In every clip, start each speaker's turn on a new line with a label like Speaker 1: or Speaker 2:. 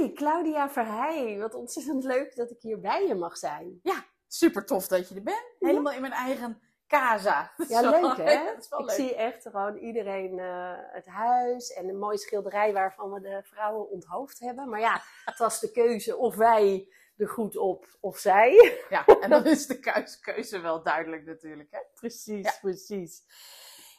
Speaker 1: Hi, Claudia Verheij. Wat ontzettend leuk dat ik hier bij je mag zijn.
Speaker 2: Super tof dat je er bent. Helemaal in mijn eigen casa.
Speaker 1: Ja, leuk hè? Ik
Speaker 2: leuk.
Speaker 1: zie echt gewoon iedereen eh, het huis en een mooie schilderij waarvan we de vrouwen onthoofd hebben. Maar ja, het was de keuze of wij er goed op of zij.
Speaker 2: Ja, en dan is de keuze wel duidelijk natuurlijk. Hè?
Speaker 1: Precies,
Speaker 2: Ja.
Speaker 1: precies.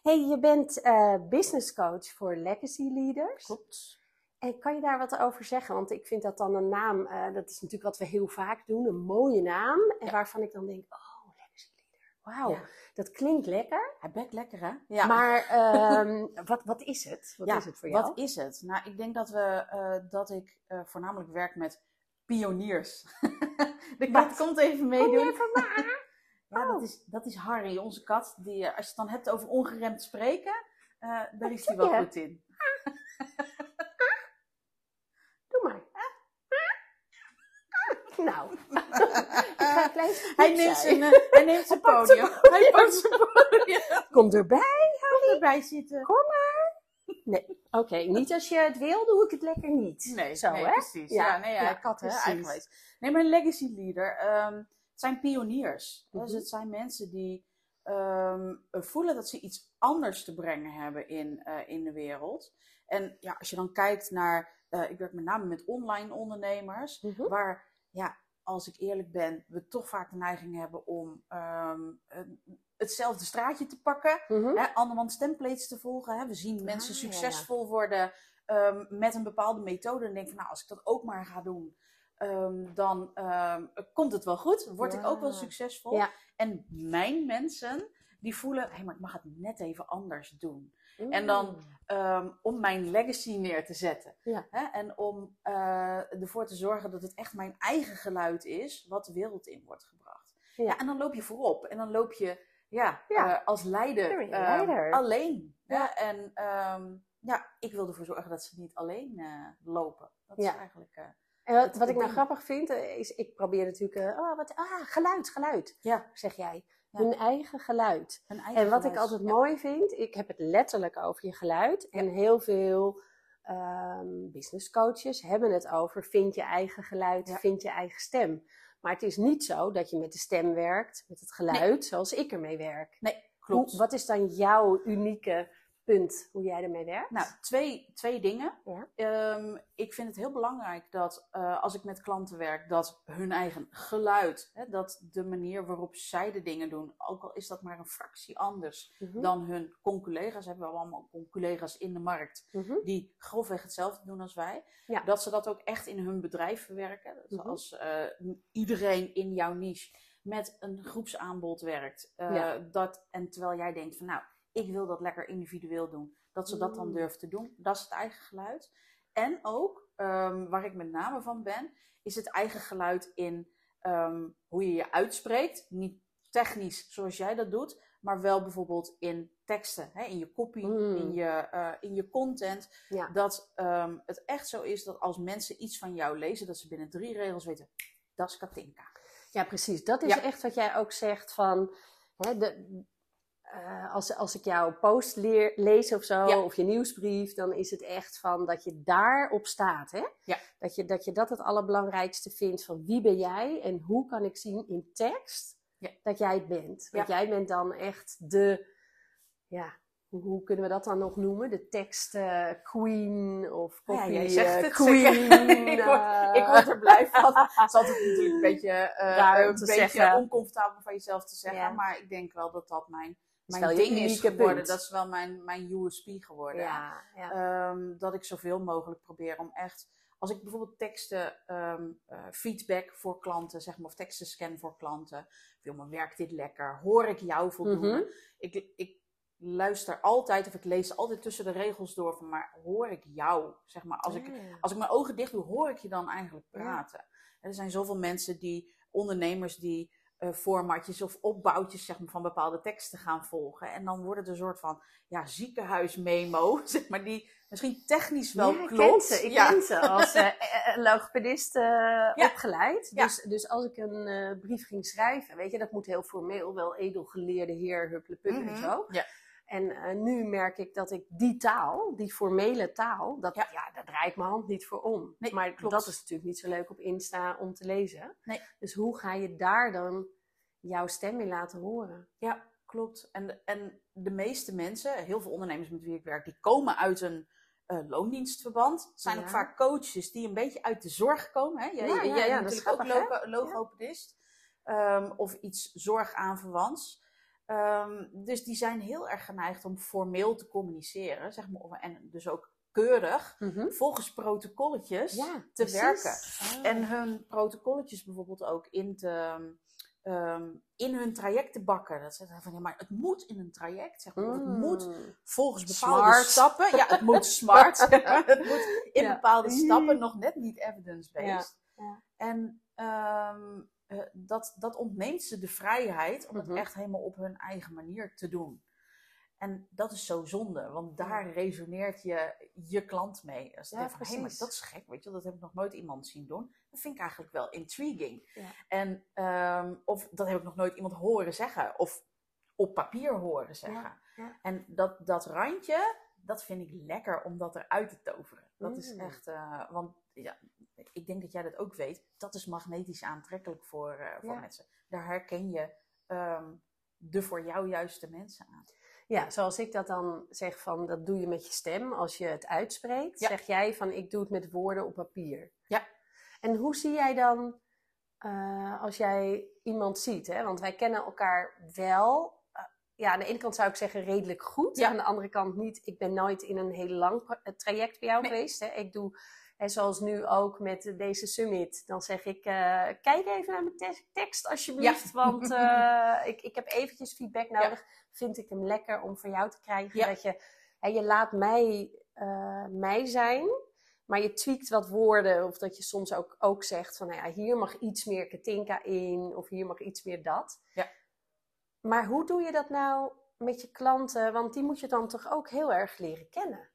Speaker 1: Hey, je bent eh business coach voor legacy leaders.
Speaker 2: Klopt.
Speaker 1: En kan je daar wat over zeggen? Want ik vind dat dan een naam, eh, dat is natuurlijk wat we heel vaak doen, een mooie naam. En
Speaker 2: Ja.
Speaker 1: waarvan ik dan denk, oh, legacy leader. Wauw,
Speaker 2: Ja.
Speaker 1: dat klinkt lekker.
Speaker 2: Hij bekt lekker hè? Ja.
Speaker 1: Maar ehm, wat, wat is het? Wat
Speaker 2: Ja,
Speaker 1: is het voor jou?
Speaker 2: Wat is het? Nou, ik denk dat, we, eh, dat ik eh, voornamelijk werk met pioniers. de kat
Speaker 1: Wat?
Speaker 2: komt even
Speaker 1: Kom
Speaker 2: meedoen.
Speaker 1: je even maar?
Speaker 2: Ja,
Speaker 1: Oh.
Speaker 2: dat is, dat is Harry, onze kat. Die, als je het dan hebt over ongeremd spreken, eh, daar is hij wel goed in.
Speaker 1: Doe maar. Nou, ik ga een klein stukje
Speaker 2: Hij neemt zijn, eh, hij neemt zijn podium. Hij pakt zijn podium.
Speaker 1: Kom erbij.
Speaker 2: Kom erbij zitten.
Speaker 1: Kom maar. Nee, oké. Niet als je het wil, doe ik het lekker niet.
Speaker 2: Nee,
Speaker 1: Zo,
Speaker 2: nee
Speaker 1: hè?
Speaker 2: precies.
Speaker 1: Ja,
Speaker 2: Ja, nee, ja,
Speaker 1: ja,
Speaker 2: kat, hè,
Speaker 1: precies.
Speaker 2: eigenwijs. Nee, maar een legacy leader, ehm, het zijn pioniers. Dus
Speaker 1: Mhm.
Speaker 2: het zijn mensen die ehm, voelen dat ze iets anders te brengen hebben in, eh, in de wereld. En ja, als je dan kijkt naar, eh, ik werk met name met online ondernemers,
Speaker 1: Mhm.
Speaker 2: waar, ja, als ik eerlijk ben, we toch vaak de neiging hebben om ehm, hetzelfde straatje te pakken
Speaker 1: Mhm.
Speaker 2: hè, andermans templates te volgen. Hè. We zien mensen
Speaker 1: Ah, ja, ja.
Speaker 2: succesvol worden ehm, met een bepaalde methode. En denk van, nou, als ik dat ook maar ga doen, ehm, dan komt het wel goed. Word ik ook wel succesvol.
Speaker 1: Ja.
Speaker 2: En mijn mensen, die voelen, hé, maar ik mag het net even anders doen. En dan ehm, om mijn legacy neer te zetten.
Speaker 1: Ja.
Speaker 2: Hè? En om eh, ervoor te zorgen dat het echt mijn eigen geluid is, wat de wereld in wordt gebracht.
Speaker 1: Ja.
Speaker 2: Ja. en dan loop je voorop. En dan loop je ja,
Speaker 1: Ja.
Speaker 2: eh, als leider, ehm,
Speaker 1: leider.
Speaker 2: alleen.
Speaker 1: Ja.
Speaker 2: En ehm, ja, ik wil ervoor zorgen dat ze niet alleen eh, lopen. Dat is eigenlijk...
Speaker 1: En wat, wat ik nou grappig vind, is ik probeer natuurlijk, oh, wat, ah, geluid, geluid,
Speaker 2: ja,
Speaker 1: zeg jij.
Speaker 2: Ja.
Speaker 1: Hun eigen geluid.
Speaker 2: eigen
Speaker 1: En wat ik altijd
Speaker 2: Ja.
Speaker 1: mooi vind, ik heb het letterlijk over je geluid. En heel veel ehm business coaches hebben het over vind je eigen geluid, vind je eigen stem. Maar het is niet zo dat je met de stem werkt, met het geluid, zoals ik ermee werk.
Speaker 2: Nee, klopt.
Speaker 1: Hoe, wat is dan jouw unieke punt, hoe jij ermee werkt?
Speaker 2: Nou, twee, twee dingen.
Speaker 1: Ja.
Speaker 2: Ehm, ik vind het heel belangrijk dat eh, als ik met klanten werk, dat hun eigen geluid, hè, dat de manier waarop zij de dingen doen, ook al is dat maar een fractie anders
Speaker 1: Mhm,
Speaker 2: dan hun con-collega's, hebben we allemaal con-collega's in de markt
Speaker 1: mhm.
Speaker 2: die grofweg hetzelfde doen als wij,
Speaker 1: Ja.
Speaker 2: dat ze dat ook echt in hun bedrijf verwerken. Dus
Speaker 1: Mhm.
Speaker 2: als eh, iedereen in jouw niche met een groepsaanbod werkt, eh,
Speaker 1: Ja.
Speaker 2: dat, en terwijl jij denkt van nou, ik wil dat lekker individueel doen, dat ze dat dan
Speaker 1: Mm.
Speaker 2: durven te doen, dat is het eigen geluid. En ook, ehm, waar ik met name van ben, is het eigen geluid in ehm, hoe je je uitspreekt. Niet technisch zoals jij dat doet, maar wel bijvoorbeeld in teksten, hè, in je copy,
Speaker 1: Mm.
Speaker 2: in, je, eh, in je content.
Speaker 1: Ja.
Speaker 2: Dat ehm, het echt zo is dat als mensen iets van jou lezen, dat ze binnen drie regels weten, dat is Katinka.
Speaker 1: Ja, precies. Dat is
Speaker 2: Ja.
Speaker 1: echt wat jij ook zegt van. Hè, de, eh, als, als ik jouw post leer, lees of zo,
Speaker 2: Ja.
Speaker 1: of je nieuwsbrief, dan is het echt van dat je daarop staat. Hè?
Speaker 2: Ja.
Speaker 1: Dat, je, dat je dat het allerbelangrijkste vindt van wie ben jij en hoe kan ik zien in tekst
Speaker 2: Ja.
Speaker 1: dat jij het bent. Want jij bent dan echt de, ja, hoe, hoe kunnen we dat dan nog noemen? De tekst eh, queen of copy
Speaker 2: zegt
Speaker 1: eh,
Speaker 2: het,
Speaker 1: queen.
Speaker 2: ik, word, ik word er blij van. Het is altijd natuurlijk een beetje, een beetje
Speaker 1: zeggen.
Speaker 2: oncomfortabel van jezelf te zeggen. Maar ik denk wel dat dat mijn, mijn ding is geworden.
Speaker 1: punt.
Speaker 2: Dat is wel mijn, mijn USP geworden.
Speaker 1: ja, ja.
Speaker 2: Ehm, dat ik zoveel mogelijk probeer om echt... Als ik bijvoorbeeld teksten, ehm, eh, feedback voor klanten, zeg maar, of teksten scan voor klanten. Maar werkt dit lekker? Hoor ik jou voldoende?
Speaker 1: Mhm.
Speaker 2: ik, ik luister altijd, of ik lees altijd tussen de regels door van, maar hoor ik jou? Zeg maar, als ik,
Speaker 1: Ah.
Speaker 2: als ik mijn ogen dicht doe, hoor ik je dan eigenlijk praten? En er zijn zoveel mensen die, ondernemers die formatjes of opbouwtjes zeg maar, van bepaalde teksten gaan volgen. En dan wordt het een soort van ja, ziekenhuismemo, zeg maar, die misschien technisch wel
Speaker 1: ja, ik
Speaker 2: klopt.
Speaker 1: ken ze. Ik
Speaker 2: ja.
Speaker 1: ken ze als eh, eh, logopedist eh,
Speaker 2: Ja.
Speaker 1: opgeleid. Dus, dus als ik een eh, brief ging schrijven, weet je, dat moet heel formeel, wel edelgeleerde heer, hupplepup en
Speaker 2: Mhm.
Speaker 1: zo. En eh, nu merk ik dat ik die taal, die formele taal, dat,
Speaker 2: Ja.
Speaker 1: ja. daar draai ik mijn hand niet voor om.
Speaker 2: Nee,
Speaker 1: maar
Speaker 2: klopt.
Speaker 1: dat is natuurlijk niet zo leuk op Insta om te lezen.
Speaker 2: Nee.
Speaker 1: Dus hoe ga je daar dan jouw stem in laten horen?
Speaker 2: Ja, klopt. En, de- en de meeste mensen, heel veel ondernemers met wie ik werk, die komen uit een eh, loondienstverband. Het zijn ook vaak coaches die een beetje uit de zorg komen. Hè? Jij,
Speaker 1: Ja, ja,
Speaker 2: jij
Speaker 1: is
Speaker 2: natuurlijk ook logopedist. Ehm, of iets zorg aanverwants. Ehm, dus die zijn heel erg geneigd om formeel te communiceren. Zeg maar, en dus ook keurig, volgens protocolletjes,
Speaker 1: Ja,
Speaker 2: te
Speaker 1: precies.
Speaker 2: werken.
Speaker 1: Ah.
Speaker 2: En hun protocolletjes bijvoorbeeld ook in, te, ehm, in hun traject te bakken. Dat ze zeggen van ja, maar het moet in een traject. Zeg maar. Het
Speaker 1: Mm.
Speaker 2: moet volgens bepaalde
Speaker 1: Smart.
Speaker 2: stappen. Ja, het moet smart. het moet in
Speaker 1: Ja.
Speaker 2: bepaalde stappen nog net niet evidence-based.
Speaker 1: Ja, ja.
Speaker 2: En ehm, eh, dat, dat ontneemt ze de vrijheid om
Speaker 1: Mhm.
Speaker 2: het echt helemaal op hun eigen manier te doen. En dat is zo zonde, want daar resoneert je je klant mee. Als
Speaker 1: Ja,
Speaker 2: van, hé, maar dat is gek, weet je, dat heb ik nog nooit iemand zien doen. Dat vind ik eigenlijk wel intriguing.
Speaker 1: Ja.
Speaker 2: En, ehm, of dat heb ik nog nooit iemand horen zeggen, of op papier horen zeggen.
Speaker 1: ja.
Speaker 2: En dat, dat randje, dat vind ik lekker om dat eruit te toveren. Dat is
Speaker 1: Mm.
Speaker 2: echt, eh, want ja, ik denk dat jij dat ook weet. Dat is magnetisch aantrekkelijk voor, eh, voor
Speaker 1: Ja.
Speaker 2: mensen. Daar herken je ehm, de voor jou juiste mensen aan.
Speaker 1: Ja, zoals ik dat dan zeg van, dat doe je met je stem als je het uitspreekt.
Speaker 2: Ja.
Speaker 1: Zeg jij van, ik doe het met woorden op papier.
Speaker 2: Ja.
Speaker 1: En hoe zie jij dan, eh, als jij iemand ziet, hè? want wij kennen elkaar wel, eh, ja, aan de ene kant zou ik zeggen redelijk goed,
Speaker 2: Ja.
Speaker 1: aan de andere kant niet. Ik ben nooit in een heel lang traject bij jou
Speaker 2: Nee.
Speaker 1: geweest. Hè? Ik doe, hè, zoals nu ook met deze summit, dan zeg ik, eh, kijk even naar mijn te- tekst alsjeblieft, want eh, ik, ik heb eventjes feedback nodig. Vind ik hem lekker om van jou te krijgen,
Speaker 2: Ja.
Speaker 1: dat je, hè, je laat mij, eh, mij zijn, maar je tweakt wat woorden, of dat je soms ook, ook zegt van, nou ja, hier mag iets meer Katinka in, of hier mag iets meer dat.
Speaker 2: Ja.
Speaker 1: Maar hoe doe je dat nou met je klanten? Want die moet je dan toch ook heel erg leren kennen.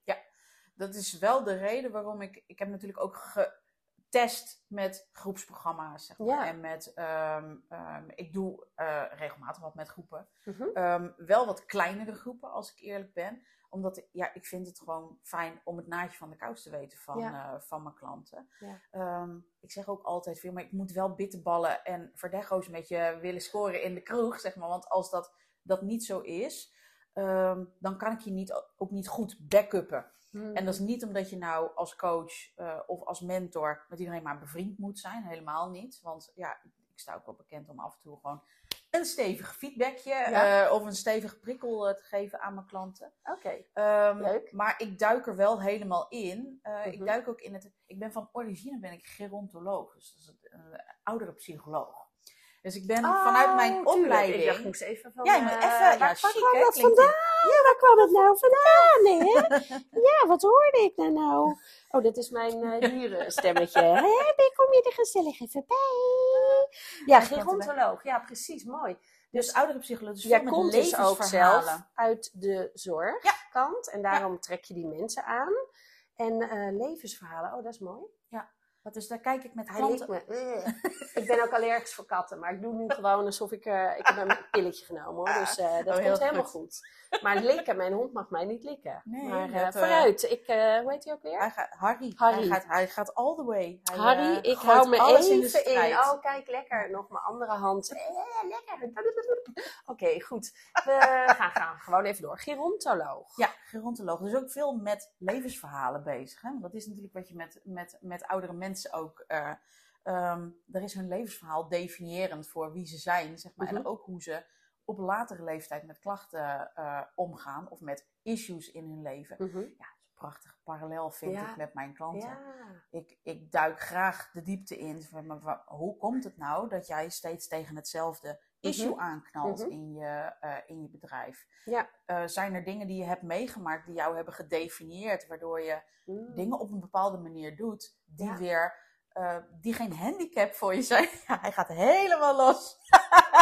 Speaker 2: Dat is wel de reden waarom ik... Ik heb natuurlijk ook getest met groepsprogramma's. Zeg maar.
Speaker 1: Ja.
Speaker 2: En met... ehm, ehm, ik doe eh, regelmatig wat met groepen.
Speaker 1: Mhm.
Speaker 2: Ehm, wel wat kleinere groepen, als ik eerlijk ben. Omdat ik- ja, ik vind het gewoon fijn om het naadje van de kous te weten van,
Speaker 1: Ja.
Speaker 2: eh, van mijn klanten.
Speaker 1: Ja.
Speaker 2: Ik zeg ook altijd veel, maar ik moet wel bitterballen en verdego's met je willen scoren in de kroeg, zeg maar. Want als dat, dat niet zo is, dan kan ik je niet, ook niet goed backuppen. En dat is niet omdat je nou als coach eh, of als mentor met iedereen maar bevriend moet zijn. Helemaal niet. Want ja, ik sta ook wel bekend om af en toe gewoon een stevig feedbackje
Speaker 1: Ja.
Speaker 2: eh, of een stevige prikkel eh, te geven aan mijn klanten.
Speaker 1: Oké.
Speaker 2: Ehm,
Speaker 1: Leuk.
Speaker 2: Maar ik duik er wel helemaal in. Ik
Speaker 1: Mhm.
Speaker 2: duik ook in het. Ik ben van origine ben ik gerontoloog, dus dat is een, een oudere psycholoog. Dus ik ben vanuit mijn
Speaker 1: Oh, tuurlijk.
Speaker 2: opleiding.
Speaker 1: Ik dacht, ik moest even van...
Speaker 2: Ja, je moet
Speaker 1: eh,
Speaker 2: even-
Speaker 1: waar,
Speaker 2: ja,
Speaker 1: waar
Speaker 2: chic,
Speaker 1: kwam
Speaker 2: hè,
Speaker 1: dat vandaan? Ja, waar kwam het nou vandaan, hè? ja, wat hoorde ik daar nou? Oh, dat is mijn eh dierenstemmetje. Ben- kom je er gezellig even bij? Ja, gerontoloog. Ja, precies. Mooi.
Speaker 2: Dus oudere psycholoog, dus
Speaker 1: Jij
Speaker 2: met
Speaker 1: komt dus ook zelf uit de zorgkant. En daarom trek je die mensen aan. En eh, levensverhalen, oh, dat is mooi.
Speaker 2: Dus daar kijk ik met
Speaker 1: Hij
Speaker 2: klanten.
Speaker 1: likt me. Ik ben ook allergisch voor katten, maar ik doe nu gewoon alsof ik... eh, ik heb een pilletje genomen hoor, dus eh, dat
Speaker 2: Oh,
Speaker 1: komt helemaal
Speaker 2: goed.
Speaker 1: goed. Maar likken, mijn hond mag mij niet likken.
Speaker 2: Nee,
Speaker 1: maar eh, vooruit, ik, hoe heet hij ook weer?
Speaker 2: Hij gaat, Harry.
Speaker 1: Harry.
Speaker 2: Hij, gaat, hij gaat all the way. Hij,
Speaker 1: Harry, ik hou me
Speaker 2: alles in de
Speaker 1: in. Oh, kijk, lekker. Nog mijn andere hand. Eh, lekker. Oké, goed. We gaan, gaan gewoon even door. Gerontoloog.
Speaker 2: Ja, gerontoloog. Dus ook veel met levensverhalen bezig. Hè? Dat is natuurlijk wat je met, met, met oudere mensen ook. eh ehm, er is hun levensverhaal definiërend voor wie ze zijn, zeg maar.
Speaker 1: Mhm.
Speaker 2: En ook hoe ze op latere leeftijd met klachten eh, omgaan of met issues in hun leven.
Speaker 1: Mhm.
Speaker 2: Ja, dat is een prachtig parallel vind
Speaker 1: Ja.
Speaker 2: ik met mijn klanten.
Speaker 1: Ja.
Speaker 2: Ik, ik duik graag de diepte in. Van, maar hoe komt het nou dat jij steeds tegen hetzelfde issue
Speaker 1: Mhm.
Speaker 2: aanknalt
Speaker 1: Mhm.
Speaker 2: in, je, eh, in je bedrijf?
Speaker 1: Ja.
Speaker 2: Eh, zijn er dingen die je hebt meegemaakt die jou hebben gedefinieerd, waardoor je
Speaker 1: Mm.
Speaker 2: dingen op een bepaalde manier doet die
Speaker 1: Ja.
Speaker 2: weer eh, die geen handicap voor je zijn? Ja, hij gaat helemaal los.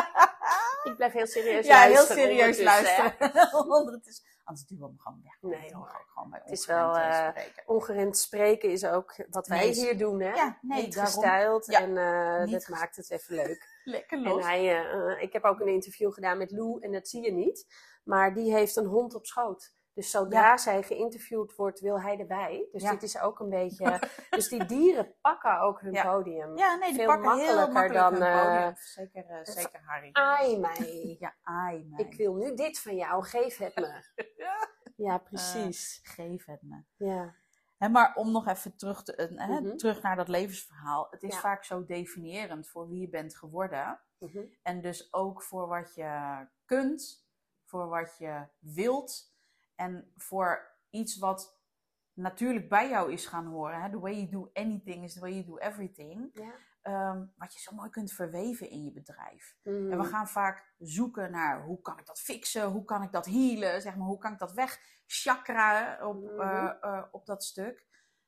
Speaker 1: Ik blijf heel serieus
Speaker 2: ja, heel
Speaker 1: luisteren.
Speaker 2: serieus luisteren. Ondertussen- Anders duwen we hem gewoon weg.
Speaker 1: Nee, hoor.
Speaker 2: gewoon bij
Speaker 1: Het is wel,
Speaker 2: eh, spreken.
Speaker 1: Ongeremd spreken is ook wat wij
Speaker 2: Nee,
Speaker 1: hier doen, hè?
Speaker 2: Ja, nee,
Speaker 1: Niet
Speaker 2: daarom-
Speaker 1: gestyled
Speaker 2: Ja,
Speaker 1: en
Speaker 2: niet
Speaker 1: dat maakt het even leuk.
Speaker 2: Lekker
Speaker 1: En
Speaker 2: los.
Speaker 1: hij, eh, eh, ik heb ook een interview gedaan met Lou en dat zie je niet. Maar die heeft een hond op schoot. Dus zodra zij geïnterviewd wordt, wil hij erbij. Dus
Speaker 2: Ja.
Speaker 1: dit is ook een beetje. dus die dieren pakken ook hun
Speaker 2: Ja.
Speaker 1: podium.
Speaker 2: Ja, nee, die
Speaker 1: Veel
Speaker 2: pakken heel
Speaker 1: makkelijker
Speaker 2: makkelijk
Speaker 1: dan,
Speaker 2: hun
Speaker 1: eh,
Speaker 2: podium. Zeker, zeker Harry.
Speaker 1: Ai mij.
Speaker 2: Ja, ai mij.
Speaker 1: Ik wil nu dit van jou, geef het me.
Speaker 2: Ja.
Speaker 1: Ja, precies.
Speaker 2: Geef het me.
Speaker 1: ja.
Speaker 2: Maar om nog even terug, te,
Speaker 1: Mhm.
Speaker 2: terug naar dat levensverhaal. Het is
Speaker 1: Ja.
Speaker 2: vaak zo definiërend voor wie je bent geworden.
Speaker 1: Mhm.
Speaker 2: En dus ook voor wat je kunt, voor wat je wilt. En voor iets wat natuurlijk bij jou is gaan horen. Hè? The way you do anything is the way you do everything.
Speaker 1: ja.
Speaker 2: Ehm, wat je zo mooi kunt verweven in je bedrijf. En we gaan vaak zoeken naar hoe kan ik dat fixen, hoe kan ik dat healen, zeg maar, hoe kan ik dat wegchakra op,
Speaker 1: Mhm.
Speaker 2: eh, eh, op dat stuk.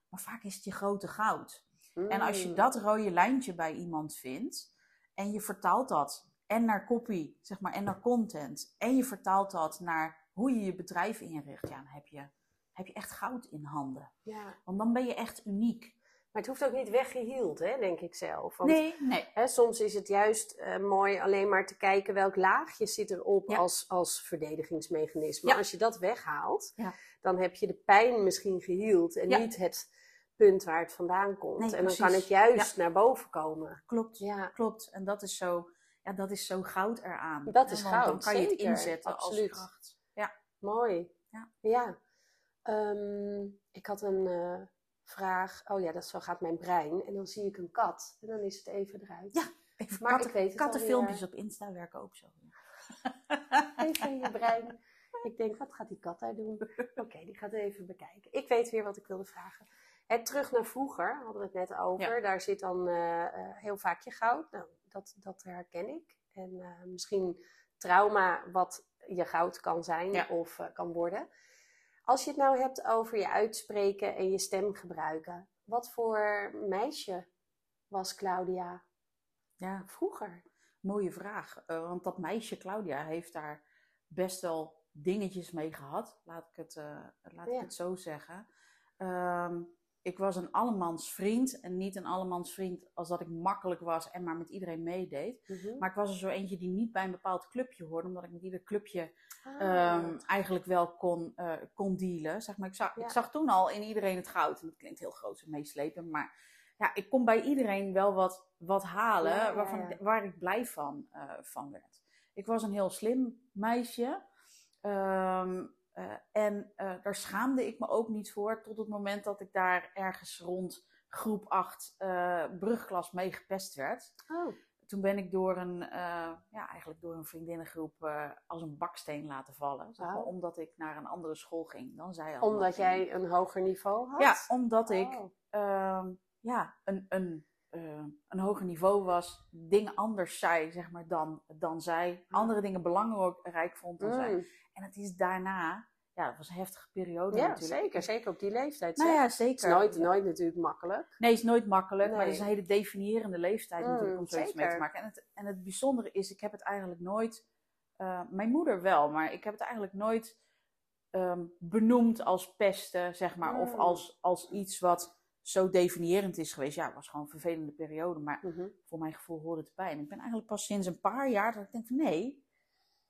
Speaker 2: Maar vaak is het je grote goud. En als je
Speaker 1: Mm.
Speaker 2: dat rode lijntje bij iemand vindt en je vertaalt dat en naar copy, zeg maar, en naar content, en je vertaalt dat naar hoe je je bedrijf inricht, ja, dan heb je, heb je echt goud in handen.
Speaker 1: Ja.
Speaker 2: Want dan ben je echt uniek.
Speaker 1: Maar het hoeft ook niet weggehield, hè, denk ik zelf. Want
Speaker 2: Nee, nee.
Speaker 1: Hè, soms is het juist eh, mooi alleen maar te kijken welk laagje zit erop
Speaker 2: Ja.
Speaker 1: als, als verdedigingsmechanisme.
Speaker 2: Ja.
Speaker 1: Als je dat weghaalt,
Speaker 2: Ja.
Speaker 1: dan heb je de pijn misschien geheeld en niet het punt waar het vandaan komt.
Speaker 2: Nee,
Speaker 1: en dan kan het juist naar boven komen.
Speaker 2: Klopt.
Speaker 1: Ja,
Speaker 2: Klopt. En dat is zo, ja, dat is zo goud eraan.
Speaker 1: Dat is
Speaker 2: want Dan
Speaker 1: goud,
Speaker 2: kan je het inzetten
Speaker 1: Absoluut.
Speaker 2: als kracht. Ja.
Speaker 1: mooi.
Speaker 2: Ja.
Speaker 1: Ja. Ehm, ik had een eh, vraag. Oh ja, dat zo gaat mijn brein. En dan zie ik een kat. En dan is het even eruit.
Speaker 2: Ja, Even
Speaker 1: Maar
Speaker 2: katten,
Speaker 1: ik weet het
Speaker 2: kattenfilmpjes op Insta werken ook zo.
Speaker 1: Even in je brein. Ik denk, wat gaat die kat daar doen? Oké, die gaat even bekijken. Ik weet weer wat ik wilde vragen. En terug naar vroeger, hadden we het net over. Daar zit dan eh, eh, heel vaak je goud. Nou, dat, dat herken ik. En eh, misschien trauma wat je goud kan zijn
Speaker 2: Ja.
Speaker 1: of kan worden. Als je het nou hebt over je uitspreken en je stem gebruiken. Wat voor meisje was Claudia
Speaker 2: Ja,
Speaker 1: vroeger?
Speaker 2: mooie vraag. Eh, want dat meisje Claudia heeft daar best wel dingetjes mee gehad. Laat ik het, eh, laat
Speaker 1: Ja.
Speaker 2: ik het zo zeggen. Ehm, ik was een allemans vriend. En niet een allemans vriend als dat ik makkelijk was en maar met iedereen meedeed.
Speaker 1: Mhm.
Speaker 2: Maar ik was er zo eentje die niet bij een bepaald clubje hoorde. Omdat ik met ieder clubje
Speaker 1: Ah,
Speaker 2: ehm, eigenlijk wel kon, eh, kon dealen. Zeg maar, ik, zag,
Speaker 1: Ja.
Speaker 2: ik zag toen al in iedereen het goud. En dat klinkt heel groot en meeslepend. Maar ja, ik kon bij iedereen wel wat, wat halen
Speaker 1: Ja, ja,
Speaker 2: waarvan, waar ik blij van, eh, van werd. Ik was een heel slim meisje. Ehm, eh, en eh, daar schaamde ik me ook niet voor. Tot het moment dat ik daar ergens rond groep 8 eh, brugklas mee gepest werd
Speaker 1: oh.
Speaker 2: toen ben ik door een, ja, eigenlijk door een vriendinnengroep als een baksteen laten vallen. Zeg maar,
Speaker 1: Wauw.
Speaker 2: omdat ik naar een andere school ging dan zij
Speaker 1: Omdat jij een hoger niveau had?
Speaker 2: Ja, omdat ik
Speaker 1: Oh.
Speaker 2: ehm, ja, een, een, eh, een hoger niveau was, dingen anders zei zeg maar, dan, dan zij. Andere dingen belangrijk vond dan zij.
Speaker 1: Mm.
Speaker 2: En het is daarna, ja, dat was een heftige periode
Speaker 1: Ja,
Speaker 2: natuurlijk.
Speaker 1: zeker. Zeker op die leeftijd.
Speaker 2: Nou
Speaker 1: zeg.
Speaker 2: ja,
Speaker 1: Het is
Speaker 2: zeker.
Speaker 1: nooit, nooit natuurlijk makkelijk.
Speaker 2: Nee, is nooit makkelijk, maar het is een hele definiërende leeftijd
Speaker 1: Mm,
Speaker 2: natuurlijk om zoiets mee te
Speaker 1: zeker.
Speaker 2: maken. En het, en het bijzondere is, ik heb het eigenlijk nooit, eh, mijn moeder wel, maar ik heb het eigenlijk nooit ehm, benoemd als pesten, zeg maar, of
Speaker 1: Mm.
Speaker 2: als, als iets wat zo definiërend is geweest. Ja, het was gewoon een vervelende periode, maar
Speaker 1: Mhm.
Speaker 2: voor mijn gevoel hoorde het erbij. En ik ben eigenlijk pas sinds een paar jaar dat ik denk van nee,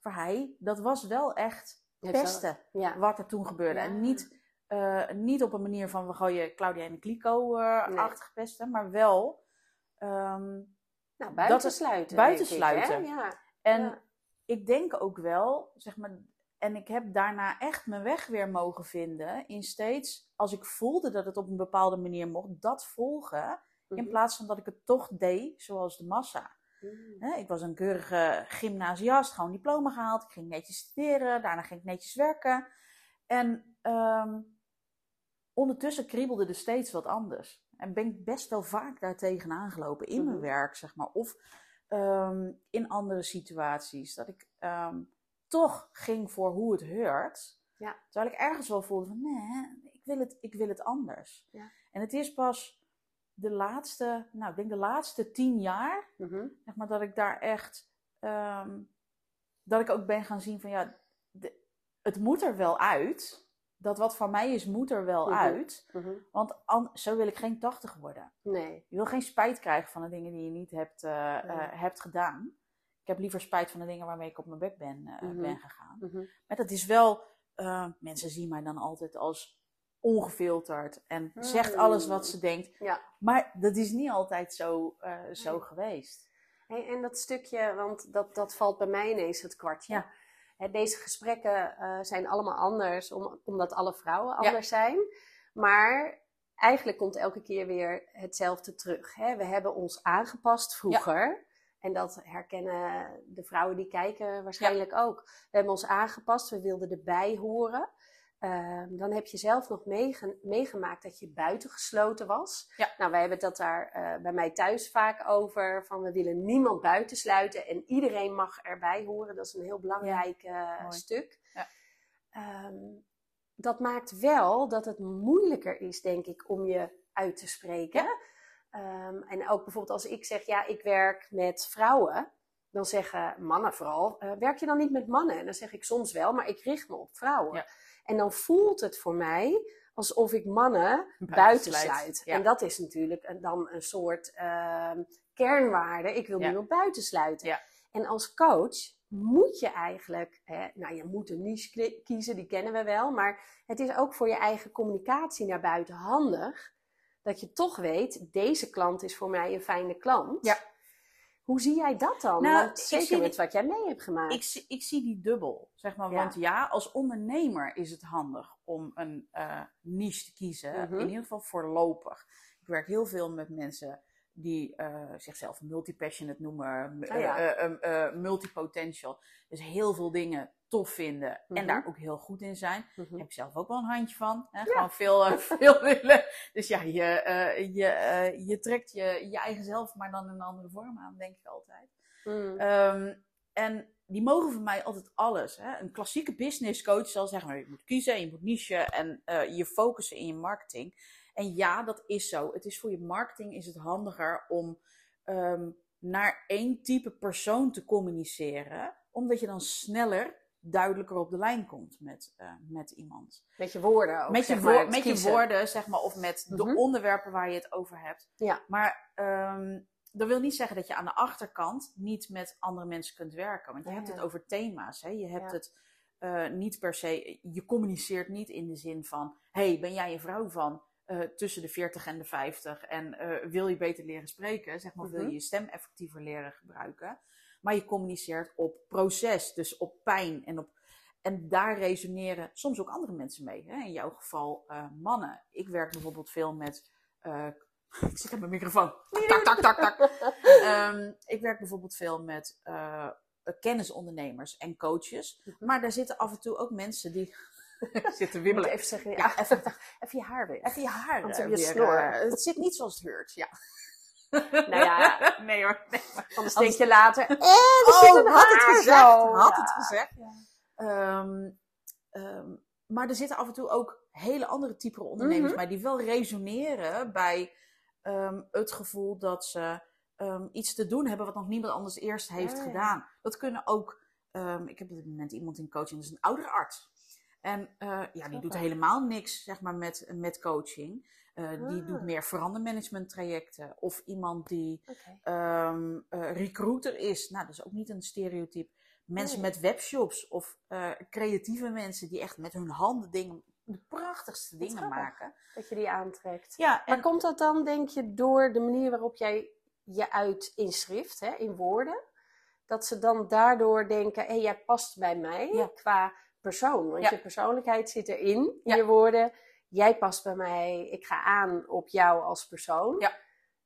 Speaker 2: voor hij, dat was wel echt pesten
Speaker 1: Ja.
Speaker 2: wat er toen gebeurde.
Speaker 1: Ja.
Speaker 2: En niet, eh, niet op een manier van we gooien Claudia en Clico-achtig pesten, maar wel. ehm,
Speaker 1: Nou, buitensluiten.
Speaker 2: buitensluiten.
Speaker 1: Ik, hè? Ja.
Speaker 2: en ik denk ook wel, zeg maar, en ik heb daarna echt mijn weg weer mogen vinden in steeds, als ik voelde dat het op een bepaalde manier mocht, dat volgen. In
Speaker 1: Mhm.
Speaker 2: plaats van dat ik het toch deed zoals de massa.
Speaker 1: Mm.
Speaker 2: Hè, ik was een keurige gymnasiast, gewoon diploma gehaald. Ik ging netjes studeren, daarna ging ik netjes werken. En ehm, ondertussen kriebelde er steeds wat anders. En ben ik best wel vaak daartegen aangelopen in mijn
Speaker 1: Mhm.
Speaker 2: werk, zeg maar. Of ehm, in andere situaties. Dat ik ehm, toch ging voor hoe het hoort.
Speaker 1: Ja.
Speaker 2: Terwijl ik ergens wel voelde van, nee, ik wil het, ik wil het anders.
Speaker 1: Ja.
Speaker 2: En het is pas de laatste, nou, ik denk de laatste tien jaar
Speaker 1: Mhm.
Speaker 2: zeg maar, dat ik daar echt, ehm, dat ik ook ben gaan zien van ja, de- het moet er wel uit, dat wat van mij is, moet er wel
Speaker 1: Mhm.
Speaker 2: uit.
Speaker 1: Mhm.
Speaker 2: Want an- zo wil ik geen 80 worden.
Speaker 1: Nee.
Speaker 2: Je wil geen spijt krijgen van de dingen die je niet hebt, eh,
Speaker 1: Nee.
Speaker 2: eh, hebt gedaan. Ik heb liever spijt van de dingen waarmee ik op mijn bek ben, eh,
Speaker 1: Mhm.
Speaker 2: ben gegaan.
Speaker 1: Mhm.
Speaker 2: Maar dat is wel, eh, mensen zien mij dan altijd als ongefilterd en zegt
Speaker 1: Mm.
Speaker 2: alles wat ze denkt.
Speaker 1: Ja.
Speaker 2: Maar dat is niet altijd zo, eh, zo
Speaker 1: Nee.
Speaker 2: geweest.
Speaker 1: Hey, en dat stukje, want dat, dat valt bij mij ineens het kwartje.
Speaker 2: Ja.
Speaker 1: Hè, deze gesprekken zijn allemaal anders, om, omdat alle vrouwen
Speaker 2: Ja.
Speaker 1: anders zijn. Maar eigenlijk komt elke keer weer hetzelfde terug. Hè? We hebben ons aangepast vroeger. En dat herkennen de vrouwen die kijken waarschijnlijk ook. We hebben ons aangepast, we wilden erbij horen. Ehm, dan heb je zelf nog meege- meegemaakt dat je buitengesloten was.
Speaker 2: Ja.
Speaker 1: Nou, wij hebben dat daar eh, bij mij thuis vaak over. Van we willen niemand buitensluiten en iedereen mag erbij horen. Dat is een heel belangrijk eh, stuk.
Speaker 2: Ja.
Speaker 1: Ehm, dat maakt wel dat het moeilijker is, denk ik, om je uit te spreken. Ehm, en ook bijvoorbeeld als ik zeg, ja, ik werk met vrouwen. Dan zeggen mannen vooral, eh, werk je dan niet met mannen? En dan zeg ik soms wel, maar ik richt me op vrouwen.
Speaker 2: Ja.
Speaker 1: En dan voelt het voor mij alsof ik mannen
Speaker 2: Buitensluit,
Speaker 1: buitensluit.
Speaker 2: ja.
Speaker 1: En dat is natuurlijk dan een soort ehm, kernwaarde. Ik wil
Speaker 2: Ja.
Speaker 1: niemand buitensluiten.
Speaker 2: Ja.
Speaker 1: En als coach moet je eigenlijk, hè, nou je moet een niche kiezen, die kennen we wel. Maar het is ook voor je eigen communicatie naar buiten handig. Dat je toch weet, deze klant is voor mij een fijne klant.
Speaker 2: Ja.
Speaker 1: Hoe zie jij dat dan?
Speaker 2: Nou,
Speaker 1: Want zeker
Speaker 2: zie
Speaker 1: met wat jij mee hebt gemaakt.
Speaker 2: Ik, zie- ik zie die dubbel, zeg maar.
Speaker 1: Ja.
Speaker 2: Want ja, als ondernemer is het handig om een eh, niche te kiezen.
Speaker 1: Mhm.
Speaker 2: In ieder geval voorlopig. Ik werk heel veel met mensen die eh, zichzelf multi-passionate noemen,
Speaker 1: Ah, ja.
Speaker 2: eh, multipotential. Dus heel veel dingen tof vinden
Speaker 1: Mhm.
Speaker 2: en daar ook heel goed in zijn.
Speaker 1: Mhm.
Speaker 2: Daar heb ik zelf ook wel een handje van. Hè?
Speaker 1: Ja.
Speaker 2: Gewoon veel, eh, veel willen. Dus ja, je, eh, je, eh, je trekt je, je eigen zelf, maar dan in een andere vorm aan, denk ik altijd.
Speaker 1: Mm.
Speaker 2: Ehm, en die mogen voor mij altijd alles. Hè? Een klassieke business coach zal zeggen, maar je moet kiezen en je moet nichen en je focussen in je marketing. En ja, dat is zo. Het is voor je marketing is het handiger om ehm, naar één type persoon te communiceren. Omdat je dan sneller, duidelijker op de lijn komt met, eh, met iemand.
Speaker 1: Met je woorden ook,
Speaker 2: Met, je,
Speaker 1: maar,
Speaker 2: met je woorden, zeg maar, of met de
Speaker 1: Mhm.
Speaker 2: onderwerpen waar je het over hebt.
Speaker 1: Ja.
Speaker 2: Maar ehm, dat wil niet zeggen dat je aan de achterkant niet met andere mensen kunt werken. Want je
Speaker 1: Ja,
Speaker 2: hebt
Speaker 1: ja.
Speaker 2: het over thema's. Hè? Je hebt
Speaker 1: Ja.
Speaker 2: het eh, niet per se. Je communiceert niet in de zin van: hey, ben jij een vrouw van eh, tussen de 40 en de 50 en wil je beter leren spreken? Zeg maar, wil
Speaker 1: Mhm.
Speaker 2: je je stem effectiever leren gebruiken? Maar je communiceert op proces, dus op pijn en op. En daar resoneren soms ook andere mensen mee. Hè? In jouw geval eh, mannen. Ik werk bijvoorbeeld veel met. eh, ik zit aan mijn microfoon. Tak, tak, tak, tak. Ehm, ik werk bijvoorbeeld veel met eh, kennisondernemers en coaches.
Speaker 1: Mhm.
Speaker 2: Maar daar zitten af en toe ook mensen die zitten wibbelen.
Speaker 1: even zeggen, ja,
Speaker 2: Ja, even,
Speaker 1: even je haar weer.
Speaker 2: even je haar
Speaker 1: Want je
Speaker 2: weer,
Speaker 1: snor.
Speaker 2: het zit niet zoals het hoort, ja.
Speaker 1: Nou ja,
Speaker 2: nee hoor. Nee,
Speaker 1: anders denk je later, eh,
Speaker 2: Oh,
Speaker 1: een
Speaker 2: had het gezegd, had
Speaker 1: Ja.
Speaker 2: het gezegd. Ehm, ehm, maar er zitten af en toe ook hele andere type ondernemers
Speaker 1: Mhm.
Speaker 2: bij die wel resoneren bij ehm, het gevoel dat ze iets te doen hebben wat nog niemand anders eerst heeft
Speaker 1: Ja, ja.
Speaker 2: gedaan. Dat kunnen ook, ik heb op dit moment iemand in coaching, dat is een oudere arts. En eh, ja, die doet helemaal niks zeg maar, met, met coaching. Eh, Die
Speaker 1: Ah.
Speaker 2: doet meer verandermanagement trajecten. Of iemand die ehm, eh, recruiter is. Nou, dat is ook niet een stereotype. Mensen
Speaker 1: Nee.
Speaker 2: met webshops of eh, creatieve mensen die echt met hun handen dingen, de prachtigste dingen maken.
Speaker 1: Dat je die aantrekt.
Speaker 2: Ja,
Speaker 1: Maar
Speaker 2: en
Speaker 1: komt dat dan, denk je, door de manier waarop jij je uit in schrift, hè, in woorden? Dat ze dan daardoor denken, hé, jij past bij mij
Speaker 2: Ja.
Speaker 1: qua persoon. Want
Speaker 2: Ja.
Speaker 1: je persoonlijkheid zit erin, in
Speaker 2: Ja.
Speaker 1: je woorden. Jij past bij mij, ik ga aan op jou als persoon.
Speaker 2: Ja.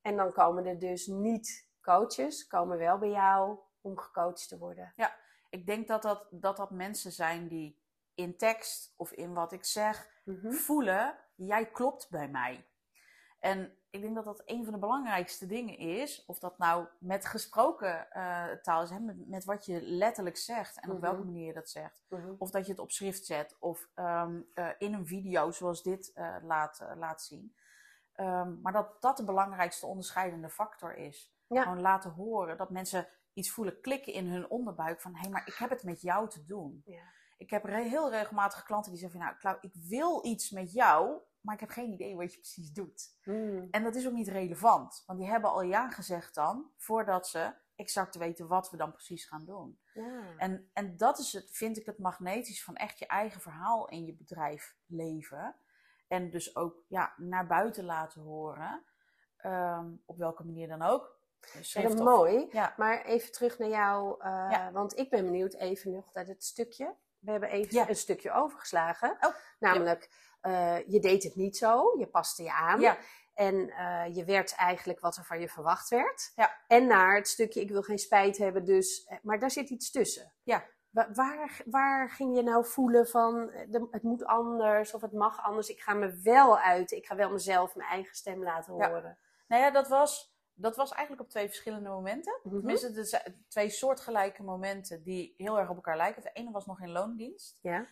Speaker 1: En dan komen er dus niet coaches, komen wel bij jou om gecoacht te worden.
Speaker 2: ik denk dat dat, dat dat mensen zijn die in tekst of in wat ik zeg
Speaker 1: Mhm.
Speaker 2: voelen, jij klopt bij mij. En ik denk dat dat een van de belangrijkste dingen is, of dat nou met gesproken eh, taal is, hè, met, met wat je letterlijk zegt en op
Speaker 1: Mhm.
Speaker 2: welke manier je dat zegt.
Speaker 1: Mhm.
Speaker 2: Of dat je het op schrift zet, of ehm, eh, in een video zoals dit eh, laat, laat zien. Ehm, maar dat dat de belangrijkste onderscheidende factor is.
Speaker 1: Ja.
Speaker 2: Gewoon laten horen dat mensen iets voelen klikken in hun onderbuik van hé, maar ik heb het met jou te doen.
Speaker 1: Ja.
Speaker 2: Ik heb re- heel regelmatig klanten die zeggen van, nou, Clau, ik wil iets met jou, maar ik heb geen idee wat je precies doet.
Speaker 1: Hmm.
Speaker 2: En dat is ook niet relevant, want die hebben al ja gezegd dan, voordat ze exact weten wat we dan precies gaan doen.
Speaker 1: Ja.
Speaker 2: En, en dat is het, vind ik het magnetisch van echt je eigen verhaal in je bedrijf leven. En dus ook ja, naar buiten laten horen, ehm, op welke manier dan ook.
Speaker 1: Ja,
Speaker 2: Schrift
Speaker 1: dat is
Speaker 2: of-
Speaker 1: mooi.
Speaker 2: Ja,
Speaker 1: Maar even terug naar jou, eh,
Speaker 2: Ja.
Speaker 1: want ik ben benieuwd even nog naar het stukje. We hebben even een stukje overgeslagen.
Speaker 2: Oh,
Speaker 1: Namelijk, eh, je deed het niet zo, je paste je aan.
Speaker 2: ja,
Speaker 1: En eh, je werd eigenlijk wat er van je verwacht werd.
Speaker 2: Ja.
Speaker 1: En naar het stukje, ik wil geen spijt hebben, dus. eh, Maar daar zit iets tussen.
Speaker 2: Ja.
Speaker 1: Wa- Waar, waar ging je nou voelen van de- het moet anders of het mag anders? Ik ga me wel uiten. Ik ga wel mezelf mijn eigen stem laten
Speaker 2: Ja.
Speaker 1: horen.
Speaker 2: Nou ja, dat was, dat was eigenlijk op twee verschillende momenten.
Speaker 1: Mhm.
Speaker 2: Tenminste, zijn twee soortgelijke momenten die heel erg op elkaar lijken. De ene was nog in loondienst.
Speaker 1: Ja.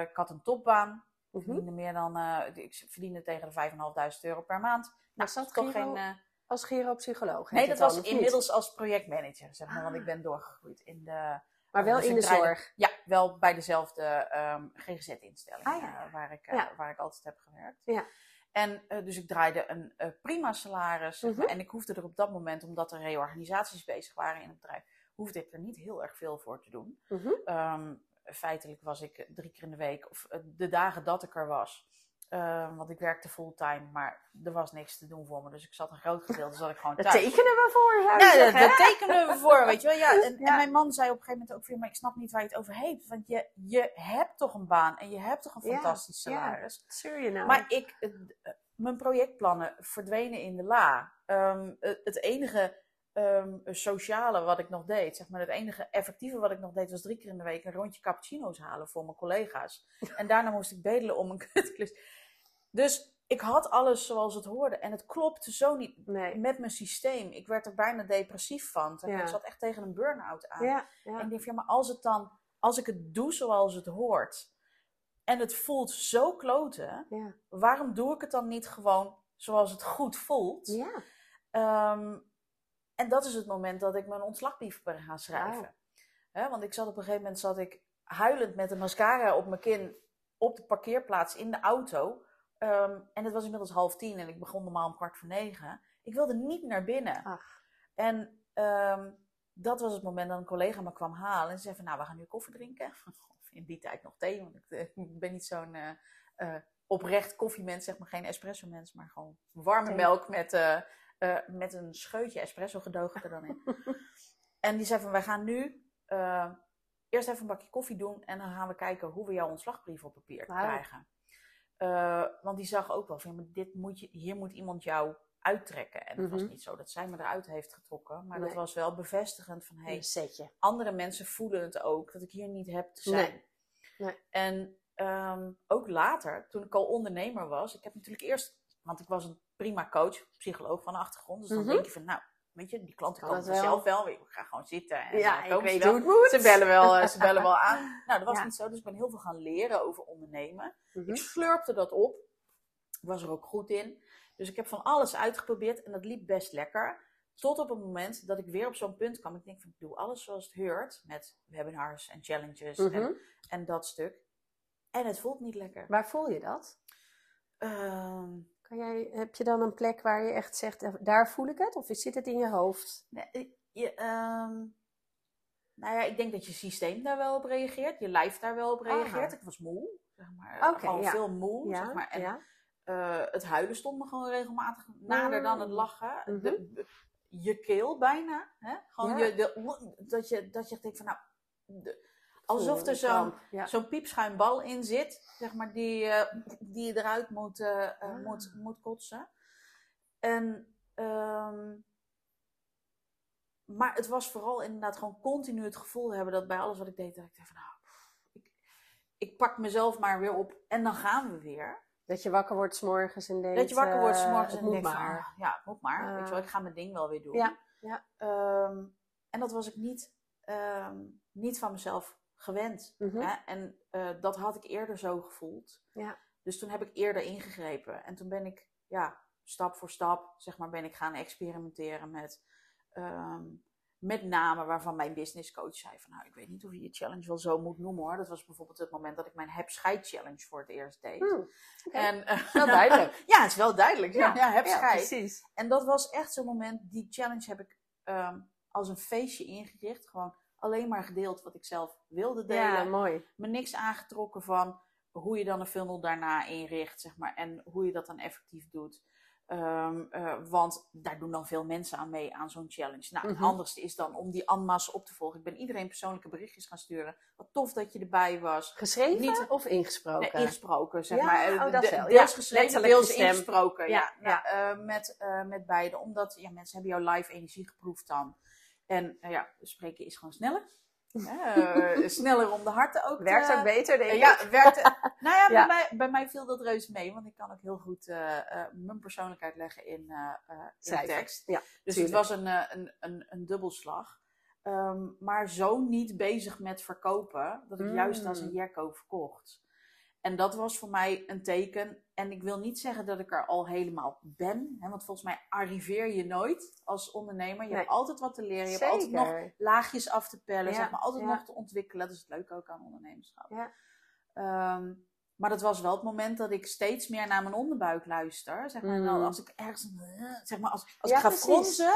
Speaker 2: Ik had een topbaan. Ik
Speaker 1: Mhm.
Speaker 2: verdiende meer dan, eh, ik verdiende tegen de 5.500 euro per maand.
Speaker 1: Was dat
Speaker 2: toch
Speaker 1: Giro?
Speaker 2: geen... eh,
Speaker 1: Als geropsycholoog?
Speaker 2: nee, dat was
Speaker 1: niet?
Speaker 2: inmiddels als projectmanager, zeg maar. Want
Speaker 1: Ah.
Speaker 2: ik ben doorgegroeid in de...
Speaker 1: Maar wel in de zorg.
Speaker 2: Ja, wel bij dezelfde ehm, GGZ-instelling
Speaker 1: Ah, ja,
Speaker 2: eh, waar, ik, eh,
Speaker 1: Ja.
Speaker 2: waar ik altijd heb gewerkt.
Speaker 1: Ja.
Speaker 2: En eh, dus ik draaide een eh, prima salaris.
Speaker 1: Mhm.
Speaker 2: En ik hoefde er op dat moment, omdat er reorganisaties bezig waren in het bedrijf, hoefde ik er niet heel erg veel voor te doen.
Speaker 1: Mhm.
Speaker 2: Ehm, feitelijk was ik drie keer in de week, of eh, de dagen dat ik er was. Ehm, want ik werkte fulltime, maar er was niks te doen voor me. Dus ik zat een groot gedeelte, zat ik gewoon
Speaker 1: Dat
Speaker 2: thuis.
Speaker 1: tekenen we voor, zou je
Speaker 2: Ja, dat,
Speaker 1: zeggen,
Speaker 2: dat tekenen we voor, weet je wel. Ja, en,
Speaker 1: Ja.
Speaker 2: en mijn man zei op een gegeven moment ook weer, maar ik snap niet waar je het over heeft. Want je, je hebt toch een baan en je hebt toch een
Speaker 1: Ja,
Speaker 2: fantastisch
Speaker 1: ja.
Speaker 2: salaris.
Speaker 1: Je nou?
Speaker 2: Maar ik, eh, eh, mijn projectplannen verdwenen in de la. Ehm, het enige ehm, sociale wat ik nog deed, zeg maar, het enige effectieve wat ik nog deed, was drie keer in de week een rondje cappuccino's halen voor mijn collega's. En daarna moest ik bedelen om een kutklus. Dus ik had alles zoals het hoorde. En het klopte zo niet
Speaker 1: nee.
Speaker 2: met mijn systeem. Ik werd er bijna depressief van.
Speaker 1: Ja.
Speaker 2: Ik zat echt tegen een burn-out aan.
Speaker 1: Ja, ja.
Speaker 2: En ik van, ja, maar als het dan, als ik het doe zoals het hoort, en het voelt zo kloten,
Speaker 1: ja.
Speaker 2: waarom doe ik het dan niet gewoon zoals het goed voelt?
Speaker 1: ja.
Speaker 2: En dat is het moment dat ik mijn ontslagbrief ben gaan schrijven. Want ik zat op een gegeven moment zat ik huilend met een mascara op mijn kin op de parkeerplaats in de auto. Ehm, en het was inmiddels half tien en ik begon normaal om kwart voor negen. Ik wilde niet naar binnen.
Speaker 1: Ach.
Speaker 2: En ehm, dat was het moment dat een collega me kwam halen en ze zei van, nou, we gaan nu koffie drinken. Of in die tijd nog thee, want ik, eh, ik ben niet zo'n eh, eh, oprecht koffiemens, zeg maar geen espresso mens, maar gewoon warme
Speaker 1: Thee.
Speaker 2: melk met, eh, met een scheutje espresso gedoogd er dan in. en die zei van, wij gaan nu eh, eerst even een bakje koffie doen en dan gaan we kijken hoe we jouw ontslagbrief op papier krijgen. Eh, want die zag ook wel van, dit moet je, hier moet iemand jou uittrekken. En het was
Speaker 1: Mhm.
Speaker 2: niet zo dat zij me eruit heeft getrokken, maar
Speaker 1: Nee.
Speaker 2: dat was wel bevestigend van, hey,
Speaker 1: Een setje.
Speaker 2: andere mensen voelen het ook, dat ik hier niet heb te zijn.
Speaker 1: Nee. Nee.
Speaker 2: En ehm, ook later, toen ik al ondernemer was, ik heb natuurlijk eerst, want ik was een prima coach, psycholoog van de achtergrond, dus dan
Speaker 1: Mhm.
Speaker 2: denk je van, nou, weet je, die klanten
Speaker 1: Kan
Speaker 2: komen
Speaker 1: het wel.
Speaker 2: zelf wel, ik ga gewoon zitten. En
Speaker 1: Ja,
Speaker 2: dan
Speaker 1: ik weet
Speaker 2: wel.
Speaker 1: hoe het moet.
Speaker 2: Ze bellen wel, eh, ze bellen wel aan. Nou, dat was
Speaker 1: Ja.
Speaker 2: niet zo, dus ik ben heel veel gaan leren over ondernemen.
Speaker 1: Mhm.
Speaker 2: Ik slurpte dat op. Ik was er ook goed in. Dus ik heb van alles uitgeprobeerd en dat liep best lekker. Tot op het moment dat ik weer op zo'n punt kwam. Ik denk van, ik doe alles zoals het heurt. Met webinars en challenges
Speaker 1: Mhm.
Speaker 2: en, en dat stuk. En het voelt niet lekker.
Speaker 1: Waar voel je dat?
Speaker 2: Ehm,
Speaker 1: Kan jij, heb je dan een plek waar je echt zegt, eh, daar voel ik het? Of zit het in je hoofd?
Speaker 2: nee, je, ehm, nou ja, ik denk dat je systeem daar wel op reageert. Je lijf daar wel op reageert.
Speaker 1: Aha.
Speaker 2: Ik was moe. Zeg maar. Gewoon
Speaker 1: ja.
Speaker 2: veel moe.
Speaker 1: Ja,
Speaker 2: zeg maar. En
Speaker 1: ja.
Speaker 2: Eh, het huilen stond me gewoon regelmatig nader dan het
Speaker 1: Mm.
Speaker 2: lachen.
Speaker 1: Mhm.
Speaker 2: De- je keel bijna. Hè? Gewoon je, de, dat, je, dat je denkt van nou. de- alsof er zo'n piepschuimbal in zit. Zeg maar, die, eh, die je eruit moet, eh, eh,
Speaker 1: Ah.
Speaker 2: moet, moet kotsen. En, ehm, maar het was vooral inderdaad gewoon continu het gevoel hebben dat bij alles wat ik deed, dat ik dacht van nou. Ik, ik pak mezelf maar weer op en dan gaan we weer.
Speaker 1: Dat je wakker wordt s'morgens en denkt...
Speaker 2: Dat je wakker wordt 's morgens
Speaker 1: het
Speaker 2: en denkt
Speaker 1: maar.
Speaker 2: ah, ja, moet maar. Weet je wel,
Speaker 1: Ah.
Speaker 2: ik ga mijn ding wel weer doen.
Speaker 1: Ja, ja.
Speaker 2: Ehm, en dat was ik niet, ehm, niet van mezelf gewend.
Speaker 1: Mhm.
Speaker 2: Hè? En eh, dat had ik eerder zo gevoeld.
Speaker 1: Ja.
Speaker 2: Dus toen heb ik eerder ingegrepen. En toen ben ik, ja, stap voor stap, zeg maar, ben ik gaan experimenteren met... ehm, met name waarvan mijn business coach zei van nou, ik weet niet of je je challenge wel zo moet noemen hoor. Dat was bijvoorbeeld het moment dat ik mijn heb scheid challenge voor het eerst deed.
Speaker 1: Hmm.
Speaker 2: En, eh,
Speaker 1: Wel duidelijk.
Speaker 2: ja, het is wel duidelijk. Ja, ja, heb scheid.
Speaker 1: precies.
Speaker 2: En dat was echt zo'n moment, die challenge heb ik ehm, als een feestje ingericht. Gewoon alleen maar gedeeld wat ik zelf wilde delen.
Speaker 1: Ja, mooi.
Speaker 2: Me niks aangetrokken van hoe je dan een funnel daarna inricht, zeg maar. En hoe je dat dan effectief doet. Ehm, eh, want daar doen dan veel mensen aan mee aan zo'n challenge. Nou, het
Speaker 1: Mhm.
Speaker 2: handigste is dan om die anmas op te volgen. Ik ben iedereen persoonlijke berichtjes gaan sturen. Wat tof dat je erbij was.
Speaker 1: Geschreven
Speaker 2: Niet-
Speaker 1: of ingesproken?
Speaker 2: Nee, ingesproken, zeg
Speaker 1: Ja,
Speaker 2: maar.
Speaker 1: Oh, dat
Speaker 2: de-
Speaker 1: wel.
Speaker 2: Deels
Speaker 1: Ja,
Speaker 2: geschreven, deels ingesproken. Ja,
Speaker 1: Ja,
Speaker 2: Nou, eh, met, eh, met beide. Omdat ja, mensen hebben jouw live energie geproefd dan. En eh, ja, spreken is gewoon sneller. Eh, sneller om de harten ook.
Speaker 1: Werkt
Speaker 2: te-
Speaker 1: ook beter, denk ik.
Speaker 2: ja, werkt. nou ja,
Speaker 1: Ja.
Speaker 2: Bij, mij, bij mij viel dat reuze mee. Want ik kan ook heel goed eh, eh, mijn persoonlijkheid leggen in, in tekst.
Speaker 1: Ja,
Speaker 2: dus
Speaker 1: tuurlijk.
Speaker 2: het was een, een, een, een dubbelslag. Ehm, maar zo niet bezig met verkopen. Dat ik juist als een jekko verkocht. En dat was voor mij een teken. En ik wil niet zeggen dat ik er al helemaal ben. Hè, want volgens mij arriveer je nooit als ondernemer. Je
Speaker 1: Nee.
Speaker 2: hebt altijd wat te leren. Je hebt altijd nog laagjes af te pellen.
Speaker 1: Ja,
Speaker 2: Zeg maar, altijd
Speaker 1: ja.
Speaker 2: nog te ontwikkelen. Dat is het leuke ook aan ondernemerschap.
Speaker 1: Ja.
Speaker 2: Ehm, maar dat was wel het moment dat ik steeds meer naar mijn onderbuik luister. Zeg maar,
Speaker 1: Mm.
Speaker 2: als ik ergens, zeg maar, als, als ik ga fronsen,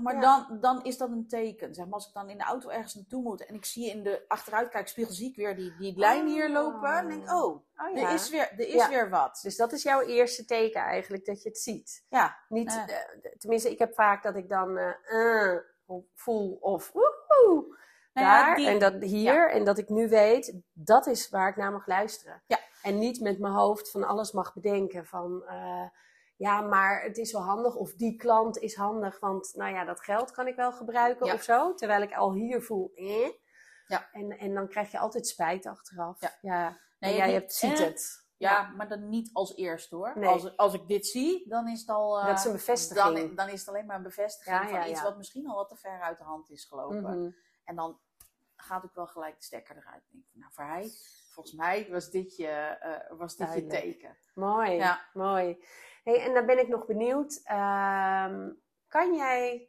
Speaker 2: maar,
Speaker 1: Ja.
Speaker 2: dan, dan is dat een teken. Zeg maar, als ik dan in de auto ergens naartoe moet en ik zie in de achteruitkijkspiegel zie ik weer die, die lijn hier lopen. Dan denk ik, oh,
Speaker 1: Oh, ja.
Speaker 2: er is weer, er is
Speaker 1: Ja.
Speaker 2: weer wat.
Speaker 1: Dus dat is jouw eerste teken eigenlijk, dat je het ziet.
Speaker 2: Ja,
Speaker 1: Niet, eh, tenminste, ik heb vaak dat ik dan eh, eh, voel of woehoe,
Speaker 2: Nou
Speaker 1: daar
Speaker 2: die-
Speaker 1: en dat hier. En dat ik nu weet, dat is waar ik naar mag luisteren.
Speaker 2: Ja.
Speaker 1: En niet met mijn hoofd van alles mag bedenken van... ja, maar het is wel handig of die klant is handig, want nou ja, dat geld kan ik wel gebruiken
Speaker 2: Ja.
Speaker 1: of zo. Terwijl ik al hier voel, eh.
Speaker 2: Ja.
Speaker 1: En, en dan krijg je altijd spijt achteraf.
Speaker 2: Ja.
Speaker 1: ja.
Speaker 2: Nee,
Speaker 1: en jij hebt, ziet
Speaker 2: eh,
Speaker 1: het.
Speaker 2: ja, maar dan niet als eerste hoor.
Speaker 1: Nee.
Speaker 2: Als, als ik dit zie, dan is het al... eh,
Speaker 1: Dat is een bevestiging.
Speaker 2: Dan, dan is het alleen maar een bevestiging van iets wat misschien al wat te ver uit de hand is gelopen.
Speaker 1: Mhm.
Speaker 2: En dan gaat ook wel gelijk de stekker eruit. Ik denk, nou, voor hij, volgens mij was dit je, eh, was dit je teken.
Speaker 1: Mooi,
Speaker 2: Ja.
Speaker 1: mooi. Hey, en dan ben ik nog benieuwd. ehm, kan jij